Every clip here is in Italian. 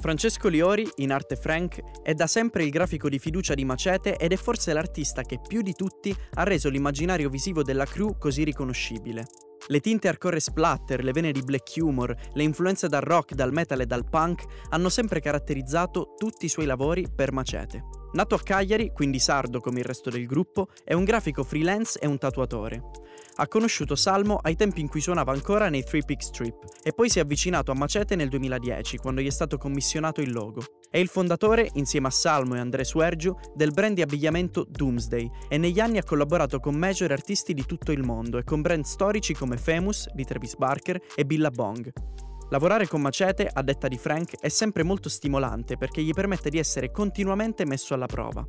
Francesco Liori, in arte Frank, è da sempre il grafico di fiducia di Macete ed è forse l'artista che più di tutti ha reso l'immaginario visivo della crew così riconoscibile. Le tinte hardcore splatter, le vene di black humor, le influenze dal rock, dal metal e dal punk hanno sempre caratterizzato tutti i suoi lavori per Macete. Nato a Cagliari, quindi sardo come il resto del gruppo, è un grafico freelance e un tatuatore. Ha conosciuto Salmo ai tempi in cui suonava ancora nei Three Peaks Trip e poi si è avvicinato a Macete nel 2010 quando gli è stato commissionato il logo. È il fondatore, insieme a Salmo e André Suergiu, del brand di abbigliamento Doomsday e negli anni ha collaborato con major artisti di tutto il mondo e con brand storici come Famous di Travis Barker e Billabong. Lavorare con Macete, a detta di Frank, è sempre molto stimolante perché gli permette di essere continuamente messo alla prova.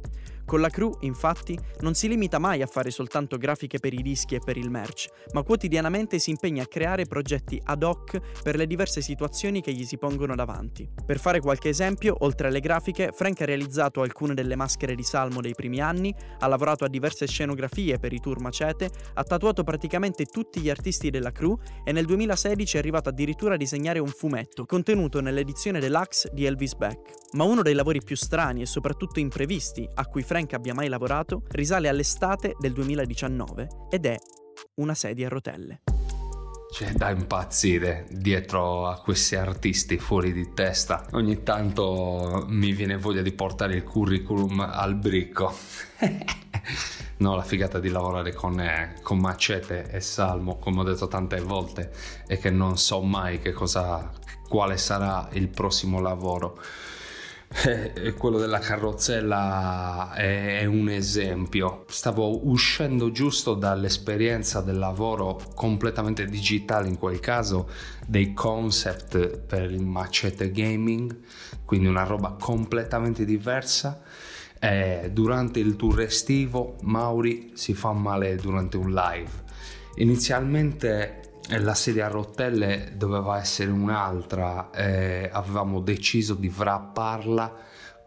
Con la crew, infatti, non si limita mai a fare soltanto grafiche per i dischi e per il merch, ma quotidianamente si impegna a creare progetti ad hoc per le diverse situazioni che gli si pongono davanti. Per fare qualche esempio, oltre alle grafiche, Frank ha realizzato alcune delle maschere di Salmo dei primi anni, ha lavorato a diverse scenografie per i tour Macete, ha tatuato praticamente tutti gli artisti della crew e nel 2016 è arrivato addirittura a disegnare un fumetto contenuto nell'edizione deluxe di Elvis Beck. Ma uno dei lavori più strani e soprattutto imprevisti a cui Frank Frank abbia mai lavorato risale all'estate del 2019 ed è una sedia a rotelle. C'è da impazzire dietro a questi artisti fuori di testa. Ogni tanto mi viene voglia di portare il curriculum al bricco. no, la figata di lavorare con, eh, con, Macete e Salmo, come ho detto tante volte, è che non so mai cosa, quale sarà il prossimo lavoro. Eh, quello della carrozzella è un esempio. Stavo uscendo giusto dall'esperienza del lavoro completamente digitale, in quel caso dei concept per il macete gaming, quindi una roba completamente diversa. E durante il tour estivo, Mauri si fa male durante un live. Inizialmente la sedia a rotelle doveva essere un'altra, eh, avevamo deciso di wrapparla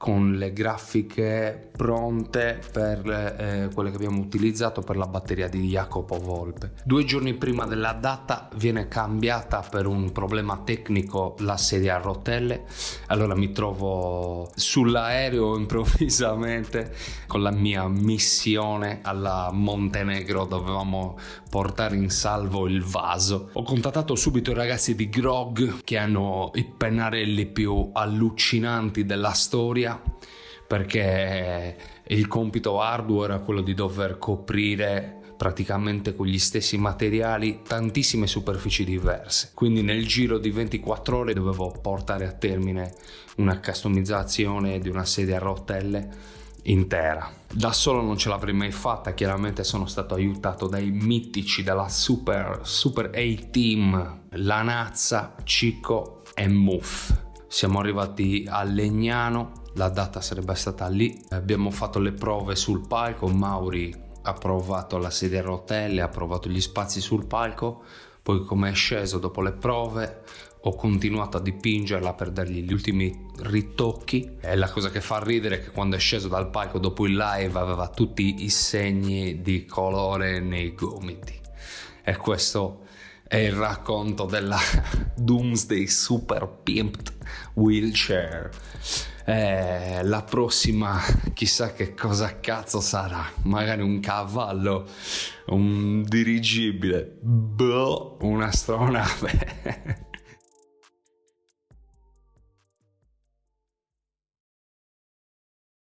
con le grafiche pronte per eh, quelle che abbiamo utilizzato per la batteria di Jacopo Volpe. Due giorni prima della data viene cambiata per un problema tecnico la sedia a rotelle, allora mi trovo sull'aereo improvvisamente con la mia missione alla Montenegro, dovevamo portare in salvo il vaso. Ho contattato subito i ragazzi di Grog che hanno i pennarelli più allucinanti della storia perché il compito arduo era quello di dover coprire praticamente con gli stessi materiali tantissime superfici diverse. Quindi nel giro di 24 ore dovevo portare a termine una customizzazione di una sedia a rotelle intera. Da solo non ce l'avrei mai fatta, chiaramente sono stato aiutato dai mitici della Super, super A-Team, Lanazza, Cico e Muff. Siamo arrivati a Legnano, la data sarebbe stata lì. Abbiamo fatto le prove sul palco, Mauri ha provato la sedia a rotelle, ha provato gli spazi sul palco, poi come è sceso dopo le prove ho continuato a dipingerla per dargli gli ultimi ritocchi. E la cosa che fa ridere è che quando è sceso dal palco dopo il live aveva tutti i segni di colore nei gomiti. E questo è il racconto della Doomsday Super Pimped Wheelchair eh, la prossima chissà che cosa cazzo sarà. Magari un cavallo un dirigibile. Boh, un'astronave